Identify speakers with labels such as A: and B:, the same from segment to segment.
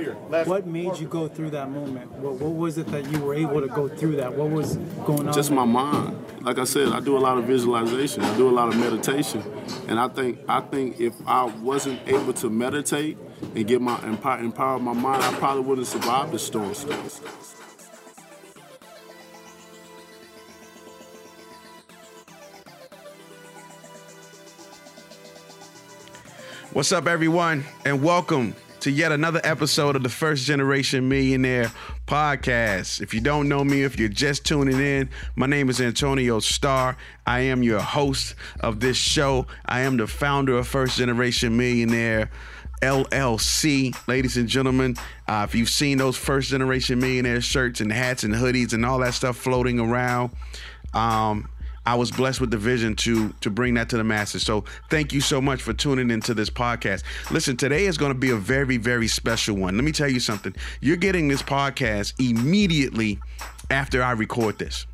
A: right here. Last
B: What made you go through that moment? What, what was it that you were able to go through that? What was going on?
A: Just my mind. Like I said, I do a lot of visualization. I do a lot of meditation, and I think I think if I wasn't able to meditate and get my empower, empower my mind, I probably wouldn't survive the storm.
C: What's up, everyone, and welcome to yet another episode of the First Generation Millionaire podcast. If you don't know me, if you're just tuning in, my name is Antonio Starr. I am your host of this show. I am the founder of First Generation Millionaire. LLC, ladies and gentlemen. Uh, if you've seen those first generation millionaire shirts and hats and hoodies and all that stuff floating around, um, I was blessed with the vision to to bring that to the masses. So thank you so much for tuning into this podcast. Listen, today is going to be a very very special one. Let me tell you something. You're getting this podcast immediately after I record this.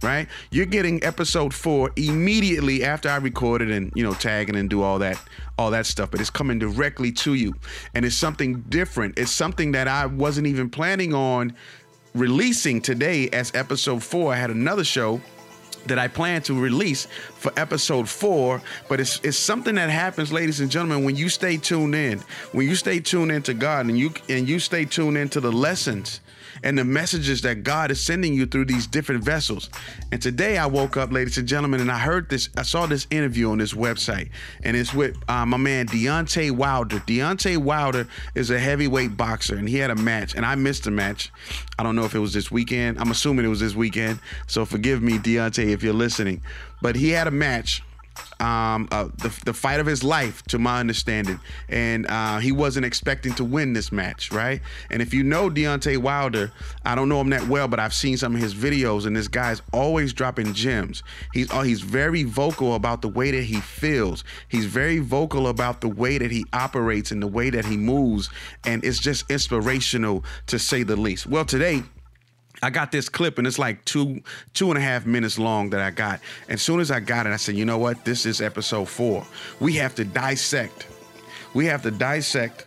C: Right? You're getting episode 4 immediately after I record it and, you know, tagging and do all that all that stuff, but it's coming directly to you. And it's something different. It's something that I wasn't even planning on releasing today as episode 4. I had another show that I plan to release for episode four. But it's it's something that happens, ladies and gentlemen, when you stay tuned in, when you stay tuned into God and you and you stay tuned into the lessons and the messages that God is sending you through these different vessels. And today I woke up, ladies and gentlemen, and I heard this, I saw this interview on this website, and it's with uh, my man Deontay Wilder. Deontay Wilder is a heavyweight boxer, and he had a match, and I missed the match. I don't know if it was this weekend. I'm assuming it was this weekend. So forgive me, Deontay, if you're listening. But he had a match um, uh, the, the fight of his life, to my understanding. And uh, he wasn't expecting to win this match, right? And if you know Deontay Wilder, I don't know him that well, but I've seen some of his videos, and this guy's always dropping gems. He's uh, he's very vocal about the way that he feels. He's very vocal about the way that he operates and the way that he moves, and it's just inspirational to say the least. Well, today I got this clip and it's like two two and a half minutes long that I got. As soon as I got it, I said, you know what? This is episode four. We have to dissect. We have to dissect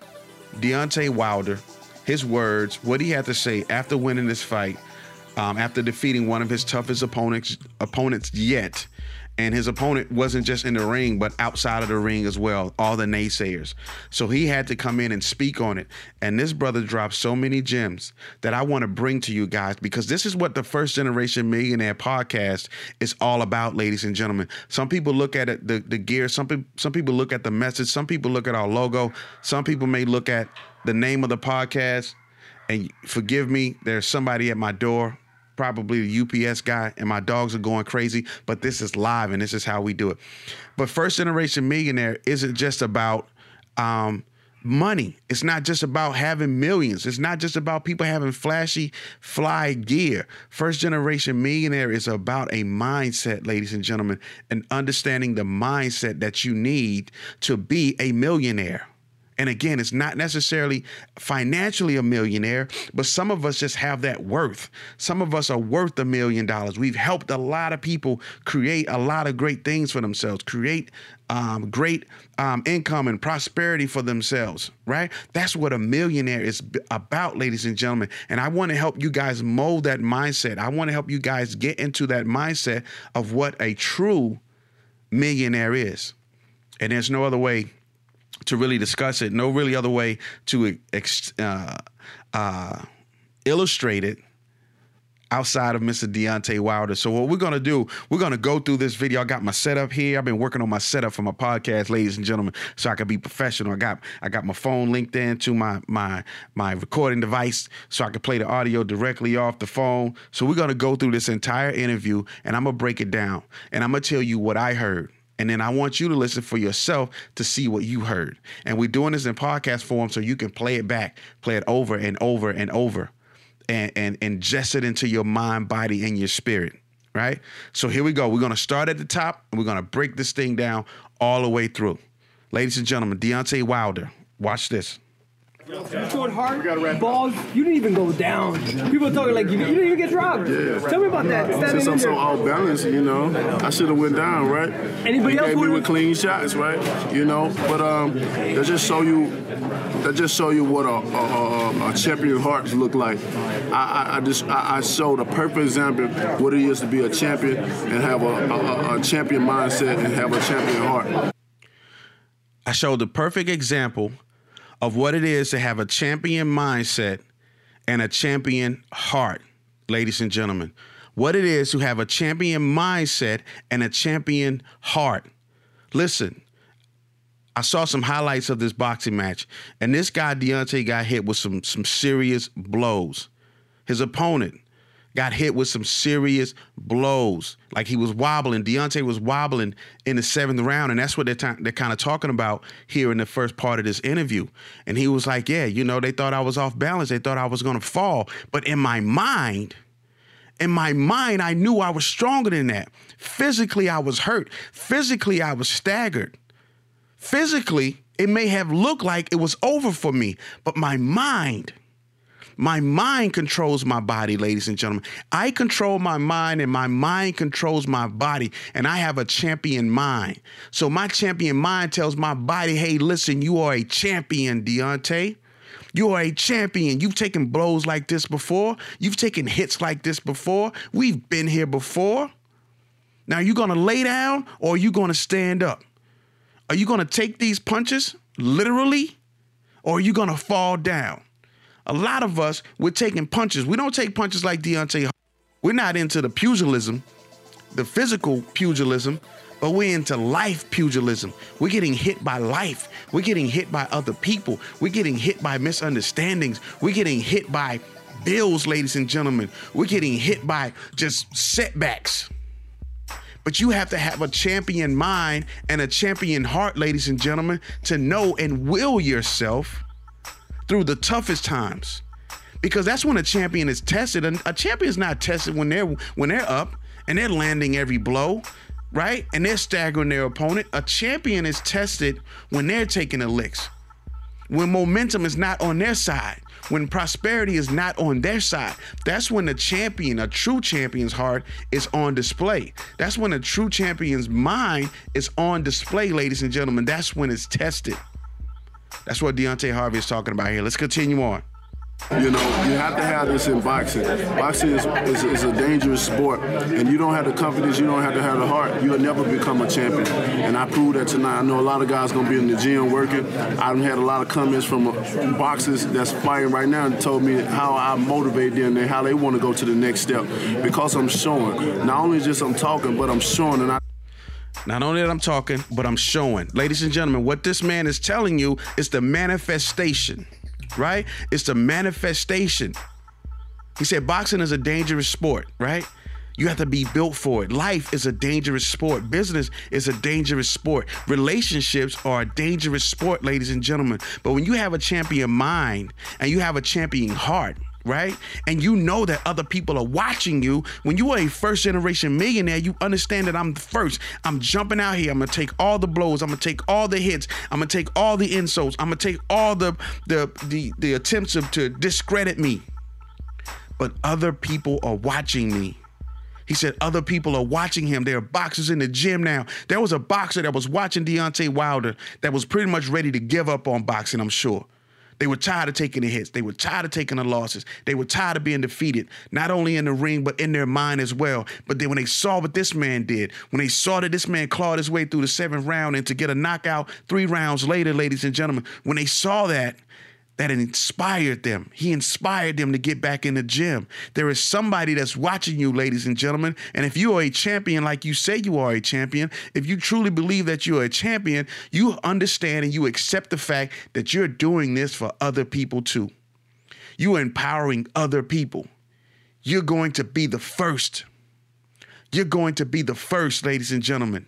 C: Deontay Wilder, his words, what he had to say after winning this fight, um, after defeating one of his toughest opponents opponents yet and his opponent wasn't just in the ring but outside of the ring as well all the naysayers. So he had to come in and speak on it. And this brother dropped so many gems that i want to bring to you guys because this is what the first generation millionaire podcast is all about ladies and gentlemen. Some people look at it the, the gear some, pe- some people look at the message some people look at our logo some people may look at the name of the podcast. And forgive me there's somebody at my door probably the UPS guy, and my dogs are going crazy. But this is live, and this is how we do it. But first generation millionaire isn't just about um, money. It's not just about having millions. It's not just about people having flashy fly gear. First generation millionaire is about a mindset, ladies and gentlemen, and understanding the mindset that you need to be a millionaire. And again, it's not necessarily financially a millionaire, but some of us just have that worth. Some of us are worth a million dollars. We've helped a lot of people create a lot of great things for themselves, create um, great um, income and prosperity for themselves, right? That's what a millionaire is about, ladies and gentlemen. And I want to help you guys mold that mindset. I want to help you guys get into that mindset of what a true millionaire is. And there's no other way to really discuss it. No really other way to uh, uh, illustrate it outside of Mr. Deontay Wilder. So what we're gonna do, we're gonna go through this video. I got my setup here. I've been working on my setup for my podcast, ladies and gentlemen, so I can be professional. I got I got my phone linked in to my my my recording device so I can play the audio directly off the phone. So we're gonna go through this entire interview and I'm gonna break it down and I'm gonna tell you what I heard. And then I want you to listen for yourself to see what you heard. And we're doing this in podcast form so you can play it back, play it over and over and over and, and ingest it into your mind, body, and your spirit. Right? So here we go. We're going to start at the top and we're going to break this thing down all the way through. Ladies and gentlemen, Deontay Wilder, watch this.
D: You scored hard balls. You didn't even go down. People are talking like you, you didn't even get dropped.
A: Yeah.
D: Tell me about that. Standing
A: Since I'm so
D: there.
A: off balance, you know, I should have went down, right?
D: Anybody
A: He
D: else
A: gave me with clean shots, right? You know, but um, they just show you, they just show you what a, a, a, a champion hearts look like. I, I, I just I, I showed a perfect example what it is to be a champion and have a, a, a champion mindset and have a champion heart.
C: I showed the perfect example of what it is to have a champion mindset and a champion heart, ladies and gentlemen. What it is to have a champion mindset and a champion heart. Listen, I saw some highlights of this boxing match, and this guy Deontay got hit with some some serious blows. His opponent got hit with some serious blows. Like he was wobbling. Deontay was wobbling in the seventh round, and that's what they're, they're kind of talking about here in the first part of this interview. And he was like, "Yeah, you know, they thought I was off balance. They thought I was gonna fall, but in my mind." in my mind, I knew I was stronger than that. Physically, I was hurt. Physically, I was staggered. Physically, it may have looked like it was over for me, but my mind, my mind controls my body, ladies and gentlemen. I control my mind, and my mind controls my body, and I have a champion mind. So my champion mind tells my body, hey, listen, you are a champion, Deontay. You are a champion. You've taken blows like this before. You've taken hits like this before. We've been here before. Now, are you going to lay down or are you going to stand up? Are you going to take these punches literally or are you going to fall down? A lot of us, we're taking punches. We don't take punches like Deontay. We're not into the pugilism, the physical pugilism, but we're into life pugilism. We're getting hit by life. We're getting hit by other people. We're getting hit by misunderstandings. We're getting hit by bills, ladies and gentlemen. We're getting hit by just setbacks. But you have to have a champion mind and a champion heart, ladies and gentlemen, to know and will yourself through the toughest times. Because that's when a champion is tested. And a champion is not tested when they're when they're up and they're landing every blow, right? And they're staggering their opponent. A champion is tested when they're taking the licks. When momentum is not on their side, when prosperity is not on their side, that's when the champion, a true champion's heart, is on display. That's when a true champion's mind is on display, ladies and gentlemen. That's when it's tested. That's what Deontay Harvey is talking about here. Let's continue on.
A: You know, you have to have this in boxing. Boxing is, is, is a dangerous sport, and you don't have the confidence, you don't have to have the heart, you'll never become a champion. And I proved that tonight. I know a lot of guys gonna be in the gym working. I've had a lot of comments from uh, boxers that's fighting right now and told me how I motivate them and how they want to go to the next step because I'm showing. Not only just I'm talking, but I'm showing, and I.
C: Not only that I'm talking, but I'm showing. Ladies and gentlemen, what this man is telling you is the manifestation, right? It's the manifestation. He said boxing is a dangerous sport, right? You have to be built for it. Life is a dangerous sport. Business is a dangerous sport. Relationships are a dangerous sport, ladies and gentlemen. But when you have a champion mind and you have a champion heart, right? And you know that other people are watching you. When you are a first generation millionaire, you understand that I'm the first. I'm jumping out here. I'm gonna take all the blows. I'm gonna take all the hits. I'm gonna take all the insults. I'm gonna take all the the the, the attempts of, to discredit me. But other people are watching me. He said other people are watching him. There are boxers in the gym now. There was a boxer that was watching Deontay Wilder that was pretty much ready to give up on boxing, I'm sure. They were tired of taking the hits. They were tired of taking the losses. They were tired of being defeated, not only in the ring, but in their mind as well. But then when they saw what this man did, when they saw that this man clawed his way through the seventh round and to get a knockout three rounds later, ladies and gentlemen, when they saw that, that inspired them. He inspired them to get back in the gym. There is somebody that's watching you, ladies and gentlemen. And if you are a champion, like you say you are a champion, if you truly believe that you are a champion, you understand and you accept the fact that you're doing this for other people too. You are empowering other people. You're going to be the first. You're going to be the first, ladies and gentlemen.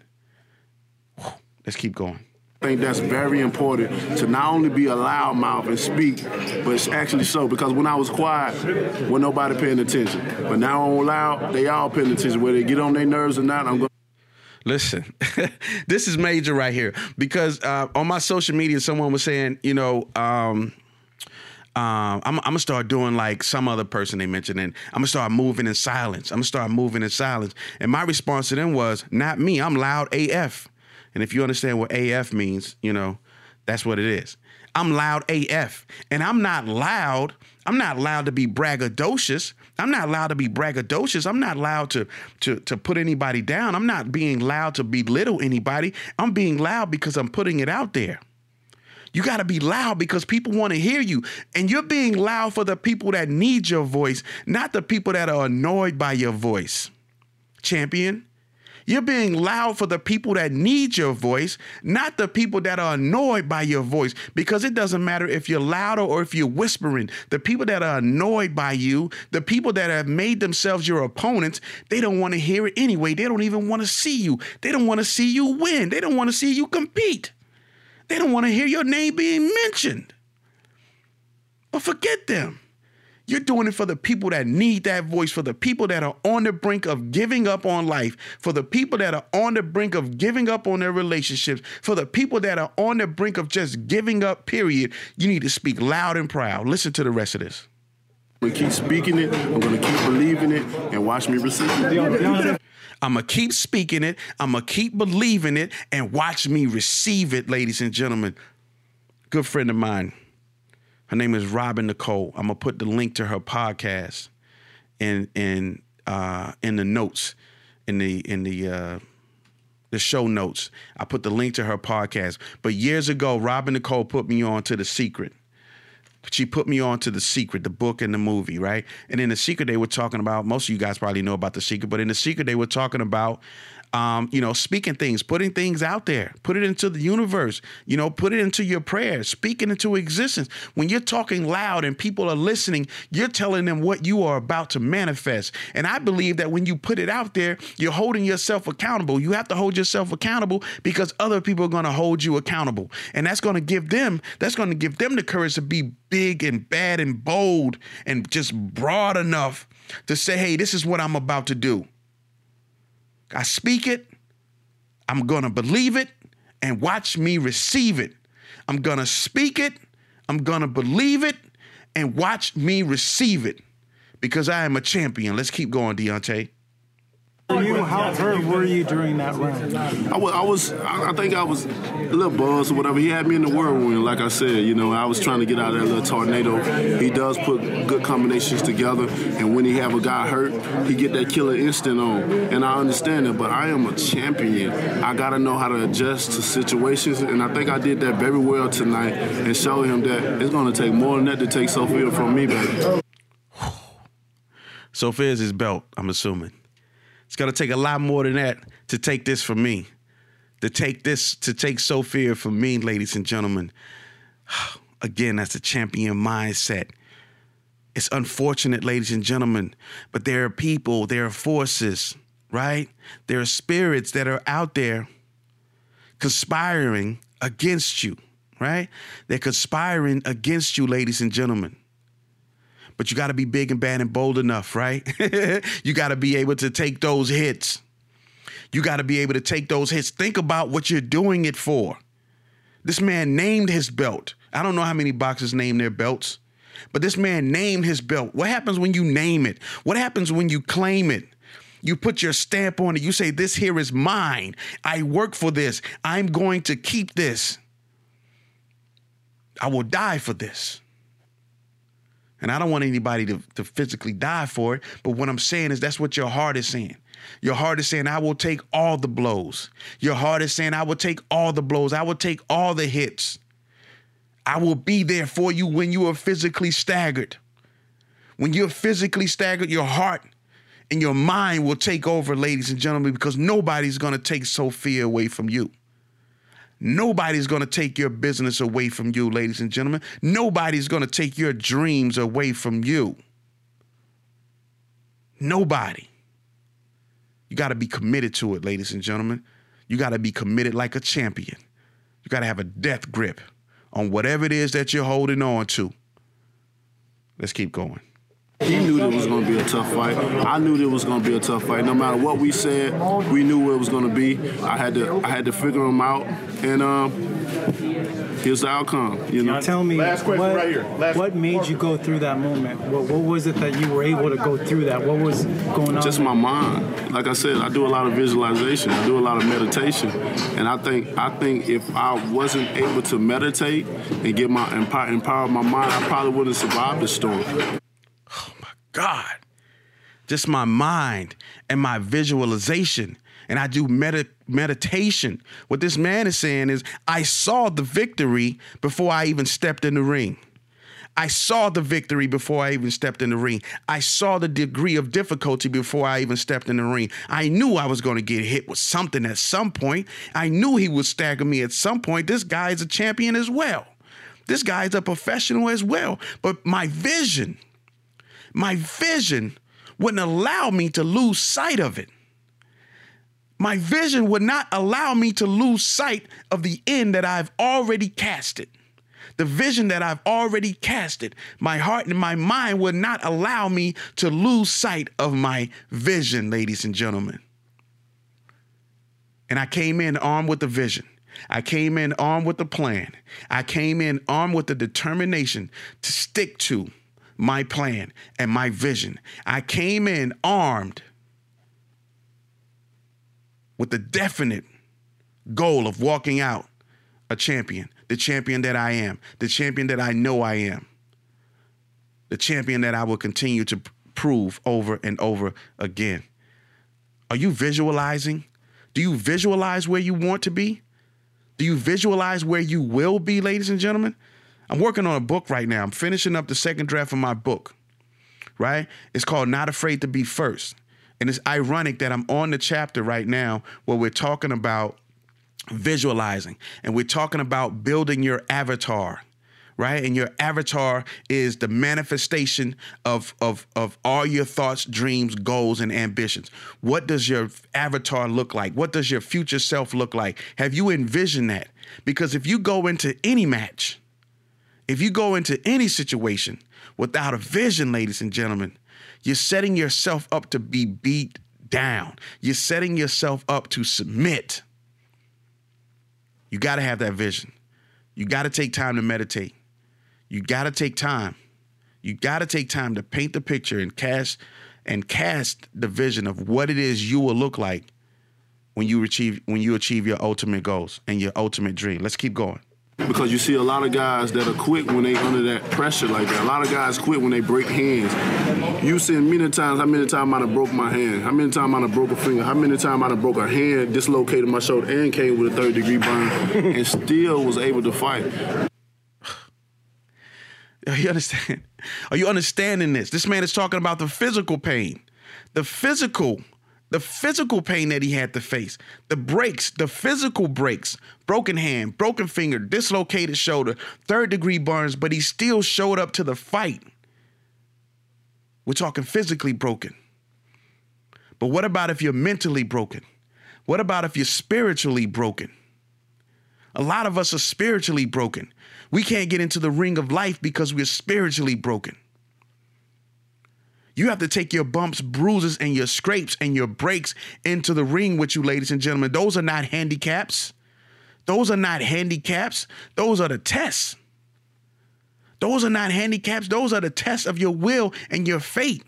C: Let's keep going.
A: I think that's very important to not only be a loud mouth and speak, but it's actually so. Because when I was quiet, when nobody paying attention, but now I'm loud, they all paying attention. Whether they get on their nerves or not, I'm going.
C: Listen, this is major right here because uh, on my social media, someone was saying, you know, um, um, I'm, I'm, gonna start doing like some other person they mentioned, and I'm gonna start moving in silence. I'm gonna start moving in silence. And my response to them was, not me. I'm loud AF. And if you understand what AF means, you know, that's what it is. I'm loud AF. And I'm not loud. I'm not loud to be braggadocious. I'm not allowed to be braggadocious. I'm not allowed to, to, to put anybody down. I'm not being loud to belittle anybody. I'm being loud because I'm putting it out there. You got to be loud because people want to hear you. And you're being loud for the people that need your voice, not the people that are annoyed by your voice. Champion. You're being loud for the people that need your voice, not the people that are annoyed by your voice. Because it doesn't matter if you're louder or if you're whispering. The people that are annoyed by you, the people that have made themselves your opponents, they don't want to hear it anyway. They don't even want to see you. They don't want to see you win. They don't want to see you compete. They don't want to hear your name being mentioned. But forget them. You're doing it for the people that need that voice, for the people that are on the brink of giving up on life, for the people that are on the brink of giving up on their relationships, for the people that are on the brink of just giving up, period. You need to speak loud and proud. Listen to the rest of this.
A: I'm gonna keep speaking it, I'm gonna keep believing it, and watch me receive it.
C: I'm going to keep speaking it. I'm going to keep believing it and watch me receive it, ladies and gentlemen. Good friend of mine. Her name is Robin Nicole. I'm to put the link to her podcast in in uh, in the notes in the in the uh, the show notes. I put the link to her podcast. But years ago, Robin Nicole put me on to The Secret she put me on to The Secret, the book and the movie, right? And in The Secret, they were talking about, most of you guys probably know about The Secret, but in The Secret, they were talking about um, you know, speaking things, putting things out there, put it into the universe, you know, put it into your prayers, speaking into existence. When you're talking loud and people are listening, you're telling them what you are about to manifest. And I believe that when you put it out there, you're holding yourself accountable. You have to hold yourself accountable because other people are going to hold you accountable. And that's going to give them, that's going to give them the courage to be big and bad and bold and just broad enough to say, hey, this is what I'm about to do. I speak it, I'm going to believe it, and watch me receive it. I'm going to speak it, I'm going to believe it, and watch me receive it because I am a champion. Let's keep going, Deontay
B: you? How hurt were you during that round?
A: I was, I, was, I think I was a little buzzed or whatever. He had me in the whirlwind, like I said. You know, I was trying to get out of that little tornado. He does put good combinations together, and when he have a guy hurt, he get that killer instant on. And I understand it, but I am a champion. I got to know how to adjust to situations, and I think I did that very well tonight and show him that it's going to take more than that to take Sophia from me, baby.
C: Sophia's his belt, I'm assuming. It's gonna take a lot more than that to take this from me. To take this, to take Sophia from me, ladies and gentlemen. Again, that's a champion mindset. It's unfortunate, ladies and gentlemen, but there are people, there are forces, right? There are spirits that are out there conspiring against you, right? They're conspiring against you, ladies and gentlemen but you got to be big and bad and bold enough, right? you got to be able to take those hits. You got to be able to take those hits. Think about what you're doing it for. This man named his belt. I don't know how many boxers name their belts, but this man named his belt. What happens when you name it? What happens when you claim it? You put your stamp on it. You say, This here is mine. I work for this. I'm going to keep this. I will die for this. And I don't want anybody to, to physically die for it. But what I'm saying is that's what your heart is saying. Your heart is saying, I will take all the blows. Your heart is saying, I will take all the blows. I will take all the hits. I will be there for you when you are physically staggered. When you're physically staggered, your heart and your mind will take over, ladies and gentlemen, because nobody's going to take Sophia away from you. Nobody's going to take your business away from you, ladies and gentlemen. Nobody's going to take your dreams away from you. Nobody. You got to be committed to it, ladies and gentlemen. You got to be committed like a champion. You got to have a death grip on whatever it is that you're holding on to. Let's keep going.
A: He knew that it was going to be a tough fight. I knew that it was going to be a tough fight. No matter what we said, we knew where it was going to be. I had to I had to figure him out, and um, Here's the outcome. You know.
B: Tell me
E: Last question
B: what,
E: right here. Last
B: what made you go through that moment? What, what was it that you were able to go through that? What was going on?
A: Just my mind. Like I said, I do a lot of visualization. I do a lot of meditation, and I think I think if I wasn't able to meditate and get my empower, empower my mind, I probably wouldn't survive the storm.
C: God, just my mind and my visualization. And I do med- meditation. What this man is saying is, I saw the victory before I even stepped in the ring. I saw the victory before I even stepped in the ring. I saw the degree of difficulty before I even stepped in the ring. I knew I was going to get hit with something at some point. I knew he would stagger me at some point. This guy is a champion as well. This guy is a professional as well. But my vision, my vision wouldn't allow me to lose sight of it. My vision would not allow me to lose sight of the end that I've already casted. The vision that I've already casted, my heart and my mind would not allow me to lose sight of my vision, ladies and gentlemen. And I came in armed with the vision. I came in armed with the plan. I came in armed with the determination to stick to my plan and my vision. I came in armed with the definite goal of walking out a champion, the champion that I am, the champion that I know I am, the champion that I will continue to prove over and over again. Are you visualizing? Do you visualize where you want to be? Do you visualize where you will be, ladies and gentlemen? I'm working on a book right now. I'm finishing up the second draft of my book, right? It's called Not Afraid to Be First. And it's ironic that I'm on the chapter right now where we're talking about visualizing and we're talking about building your avatar right and your avatar is the manifestation of of of all your thoughts dreams goals and ambitions what does your avatar look like what does your future self look like have you envisioned that because if you go into any match if you go into any situation without a vision ladies and gentlemen you're setting yourself up to be beat down you're setting yourself up to submit you got to have that vision. You got to take time to meditate. You got to take time. You got to take time to paint the picture and cast and cast the vision of what it is you will look like when you achieve when you achieve your ultimate goals and your ultimate dream. Let's keep going.
A: Because you see a lot of guys that are quick when they under that pressure like that. A lot of guys quit when they break hands. You seen many times how many times I have broke my hand, how many times I have broke a finger, how many times I have broke a hand, dislocated my shoulder, and came with a third degree burn, and still was able to fight.
C: Are You understand? Are you understanding this? This man is talking about the physical pain, the physical the physical pain that he had to face, the breaks, the physical breaks, broken hand, broken finger, dislocated shoulder, third degree burns, but he still showed up to the fight. We're talking physically broken. But what about if you're mentally broken? What about if you're spiritually broken? A lot of us are spiritually broken. We can't get into the ring of life because we're spiritually broken. You have to take your bumps, bruises, and your scrapes and your breaks into the ring with you, ladies and gentlemen. Those are not handicaps. Those are not handicaps. Those are the tests. Those are not handicaps. Those are the tests of your will and your fate.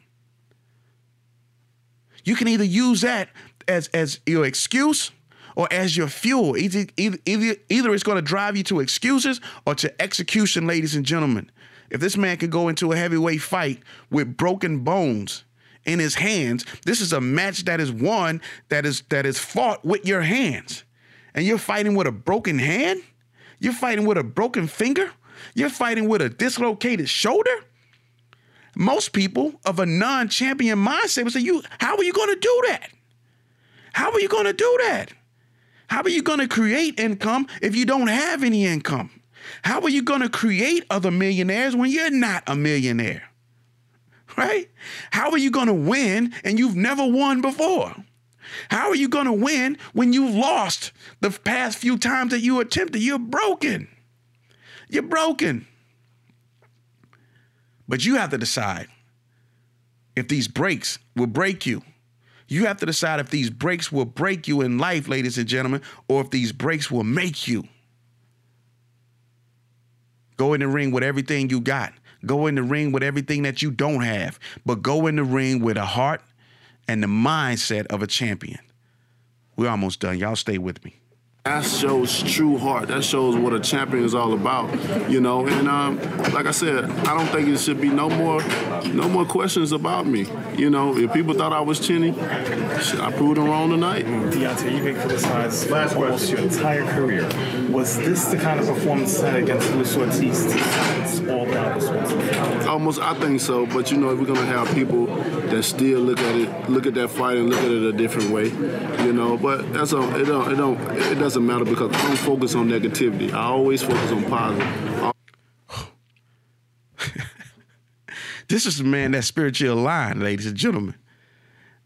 C: You can either use that as, as your excuse or as your fuel. Either, either, either, either it's going to drive you to excuses or to execution, ladies and gentlemen. If this man could go into a heavyweight fight with broken bones in his hands, this is a match that is won that is that is fought with your hands. And you're fighting with a broken hand? You're fighting with a broken finger? You're fighting with a dislocated shoulder? Most people of a non-champion mindset would say, "You, how are you going to do that? How are you going to do that? How are you going to create income if you don't have any income?" How are you going to create other millionaires when you're not a millionaire? Right? How are you going to win and you've never won before? How are you going to win when you've lost the past few times that you attempted? You're broken. You're broken. But you have to decide if these breaks will break you. You have to decide if these breaks will break you in life, ladies and gentlemen, or if these breaks will make you. Go in the ring with everything you got. Go in the ring with everything that you don't have, but go in the ring with a heart and the mindset of a champion. We're almost done. Y'all stay with me.
A: That shows true heart. That shows what a champion is all about, you know. And um, like I said, I don't think it should be no more, no more questions about me. You know, if people thought I was chinny, I proved them wrong tonight.
E: Deontay, you've been criticized for almost your entire career. Was this the kind of performance set against Luis Ortiz to silence all doubt
A: Almost, I think so. But you know, we're gonna have people that still look at it, look at that fight, and look at it a different way. You know, but that's a, it don't, it don't, it doesn't doesn't matter because I don't focus on negativity. I always focus on positive.
C: this is the man that spiritual aligned, ladies and gentlemen.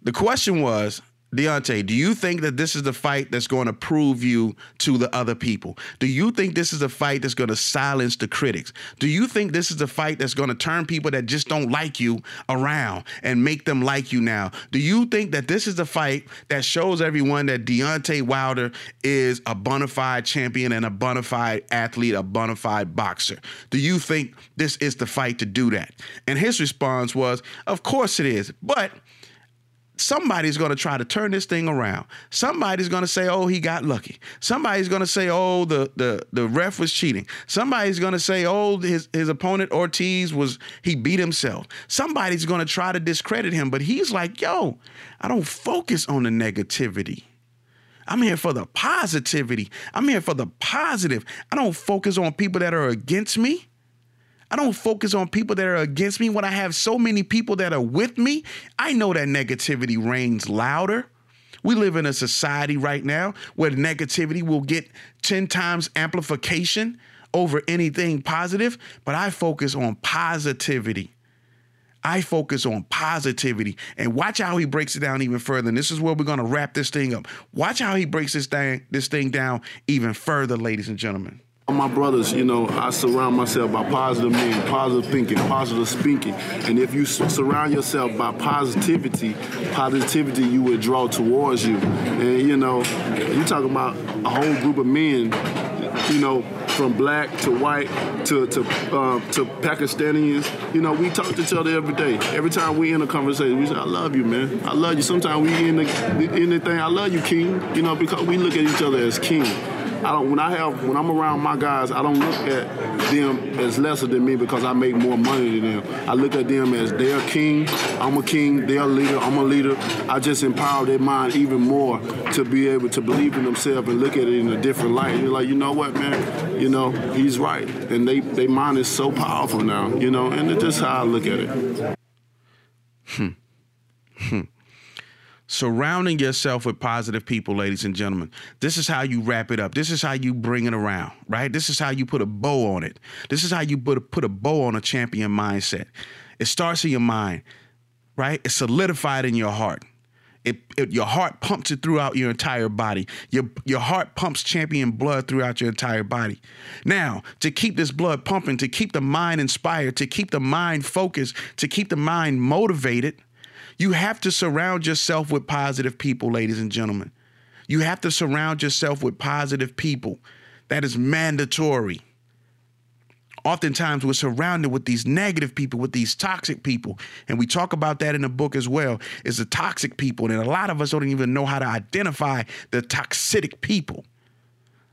C: The question was Deontay, do you think that this is the fight that's going to prove you to the other people? Do you think this is a fight that's going to silence the critics? Do you think this is a fight that's going to turn people that just don't like you around and make them like you now? Do you think that this is the fight that shows everyone that Deontay Wilder is a bona fide champion and a bona fide athlete, a bona fide boxer? Do you think this is the fight to do that? And his response was, Of course it is. But somebody's going to try to turn this thing around. Somebody's going to say, "Oh, he got lucky." Somebody's going to say, "Oh, the the the ref was cheating." Somebody's going to say, "Oh, his his opponent Ortiz was he beat himself." Somebody's going to try to discredit him, but he's like, "Yo, I don't focus on the negativity." I'm here for the positivity. I'm here for the positive. I don't focus on people that are against me. I don't focus on people that are against me when I have so many people that are with me. I know that negativity reigns louder. We live in a society right now where negativity will get 10 times amplification over anything positive, but I focus on positivity. I focus on positivity and watch how he breaks it down even further. And this is where we're going to wrap this thing up. Watch how he breaks this thing, this thing down even further, ladies and gentlemen.
A: My brothers, you know, I surround myself by positive men, positive thinking, positive speaking. And if you surround yourself by positivity, positivity you will draw towards you. And, you know, you talk about a whole group of men, you know, from black to white to to uh, to Pakistanians. You know, we talk to each other every day. Every time we in a conversation, we say, "I love you, man. I love you." Sometimes we in the in the thing, "I love you, King." You know, because we look at each other as king. I don't when I have when I'm around my guys, I don't look at them as lesser than me because I make more money than them. I look at them as they're king, I'm a king, they're a leader, I'm a leader. I just empower their mind even more to be able to believe in themselves and look at it in a different light. And you're like, you know what, man? You know, he's right. And they they mind is so powerful now, you know, and it's just how I look at it.
C: Hmm. Hmm surrounding yourself with positive people, ladies and gentlemen. This is how you wrap it up. This is how you bring it around, right? This is how you put a bow on it. This is how you put a, put a bow on a champion mindset. It starts in your mind, right? It's solidified in your heart. It, it, your heart pumps it throughout your entire body. Your your heart pumps champion blood throughout your entire body. Now, to keep this blood pumping, to keep the mind inspired, to keep the mind focused, to keep the mind motivated, you have to surround yourself with positive people, ladies and gentlemen. You have to surround yourself with positive people. That is mandatory. Oftentimes, we're surrounded with these negative people, with these toxic people. And we talk about that in the book as well. Is the toxic people. And a lot of us don't even know how to identify the toxic people.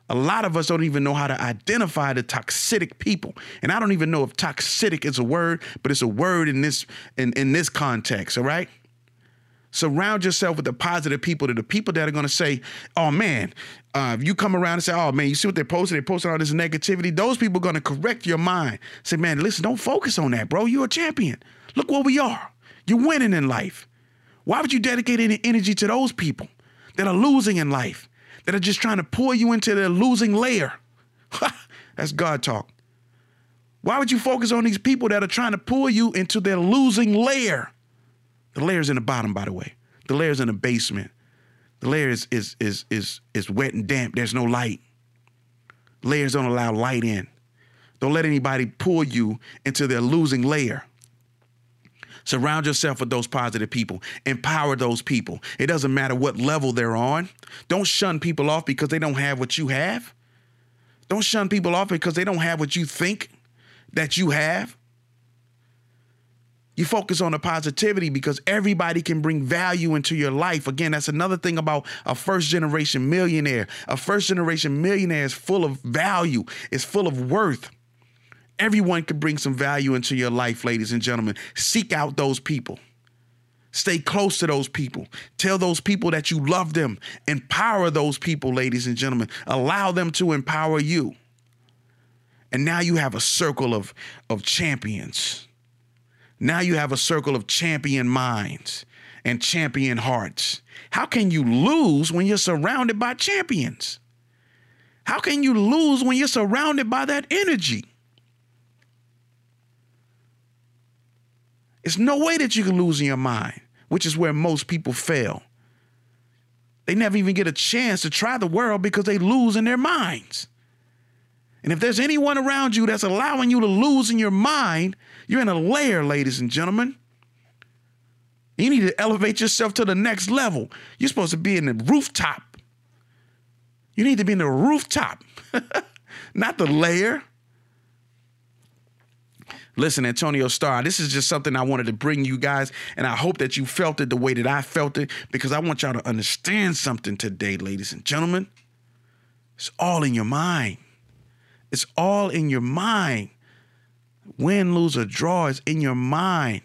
C: A lot of us don't even know how to identify the toxic people. And I don't even know if toxic is a word, but it's a word in this in, in this context, all right? Surround yourself with the positive people, the people that are going to say, "Oh man," uh, if you come around and say, "Oh man," you see what they're posting? They're posting all this negativity. Those people are going to correct your mind. Say, "Man, listen, don't focus on that, bro. You're a champion. Look where we are. You're winning in life. Why would you dedicate any energy to those people that are losing in life?" That are just trying to pull you into their losing layer. That's God talk. Why would you focus on these people that are trying to pull you into their losing layer? The layer's in the bottom, by the way. The layer's in the basement. The layer is is is is is wet and damp. There's no light. Layers don't allow light in. Don't let anybody pull you into their losing layer. Surround yourself with those positive people. Empower those people. It doesn't matter what level they're on. Don't shun people off because they don't have what you have. Don't shun people off because they don't have what you think. that you have. You focus on the positivity because everybody can bring value into your life. Again, that's another thing about a first generation millionaire. A first generation millionaire is full of value, it's full of worth. Everyone can bring some value into your life, ladies and gentlemen. Seek out those people. Stay close to those people. Tell those people that you love them. Empower those people, ladies and gentlemen. Allow them to empower you. And now you have a circle of, of champions. Now you have a circle of champion minds and champion hearts. How can you lose when you're surrounded by champions? How can you lose when you're surrounded by that energy? It's no way that you can lose in your mind which is where most people fail. They never even get a chance to try the world because they lose in their minds. And if there's anyone around you that's allowing you to lose in your mind, you're in a layer, ladies and gentlemen. You need to elevate yourself to the next level. You're supposed to be in the rooftop. You need to be in the rooftop, not the layer. Listen, Antonio Starr, this is just something I wanted to bring you guys, and I hope that you felt it the way that I felt it because I want y'all to understand something today, ladies and gentlemen. It's all in your mind. It's all in your mind. Win, lose, or draw is in your mind.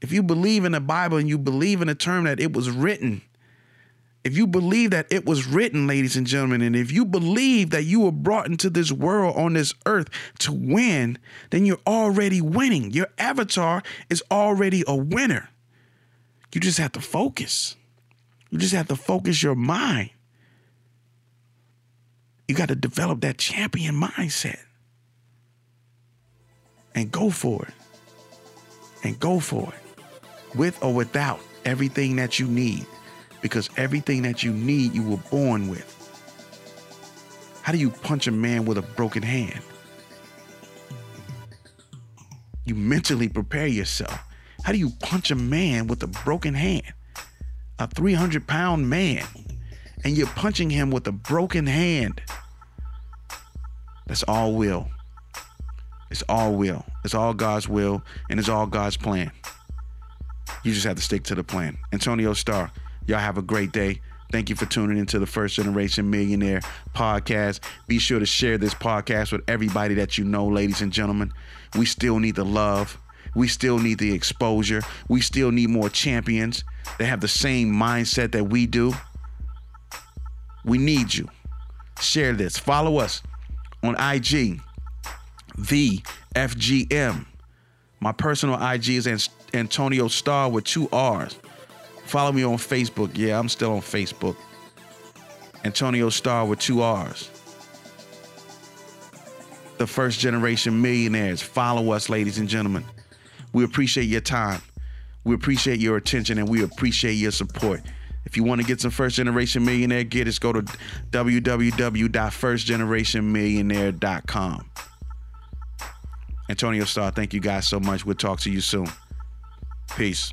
C: If you believe in the Bible and you believe in the term that it was written, if you believe that it was written, ladies and gentlemen, and if you believe that you were brought into this world on this earth to win, then you're already winning. Your avatar is already a winner. You just have to focus. You just have to focus your mind. You got to develop that champion mindset and go for it. And go for it with or without everything that you need because everything that you need, you were born with. How do you punch a man with a broken hand? You mentally prepare yourself. How do you punch a man with a broken hand? A 300 pound man, and you're punching him with a broken hand. That's all will. It's all will. It's all God's will, and it's all God's plan. You just have to stick to the plan. Antonio Starr, Y'all have a great day. Thank you for tuning into the First Generation Millionaire podcast. Be sure to share this podcast with everybody that you know, ladies and gentlemen. We still need the love. We still need the exposure. We still need more champions that have the same mindset that we do. We need you. Share this. Follow us on IG, the FGM. My personal IG is Antonio Starr with two R's. Follow me on Facebook. Yeah, I'm still on Facebook. Antonio Starr with two R's. The first generation millionaires. Follow us, ladies and gentlemen. We appreciate your time. We appreciate your attention and we appreciate your support. If you want to get some first generation millionaire get us go to www.firstgenerationmillionaire.com. Antonio Starr, thank you guys so much. We'll talk to you soon. Peace.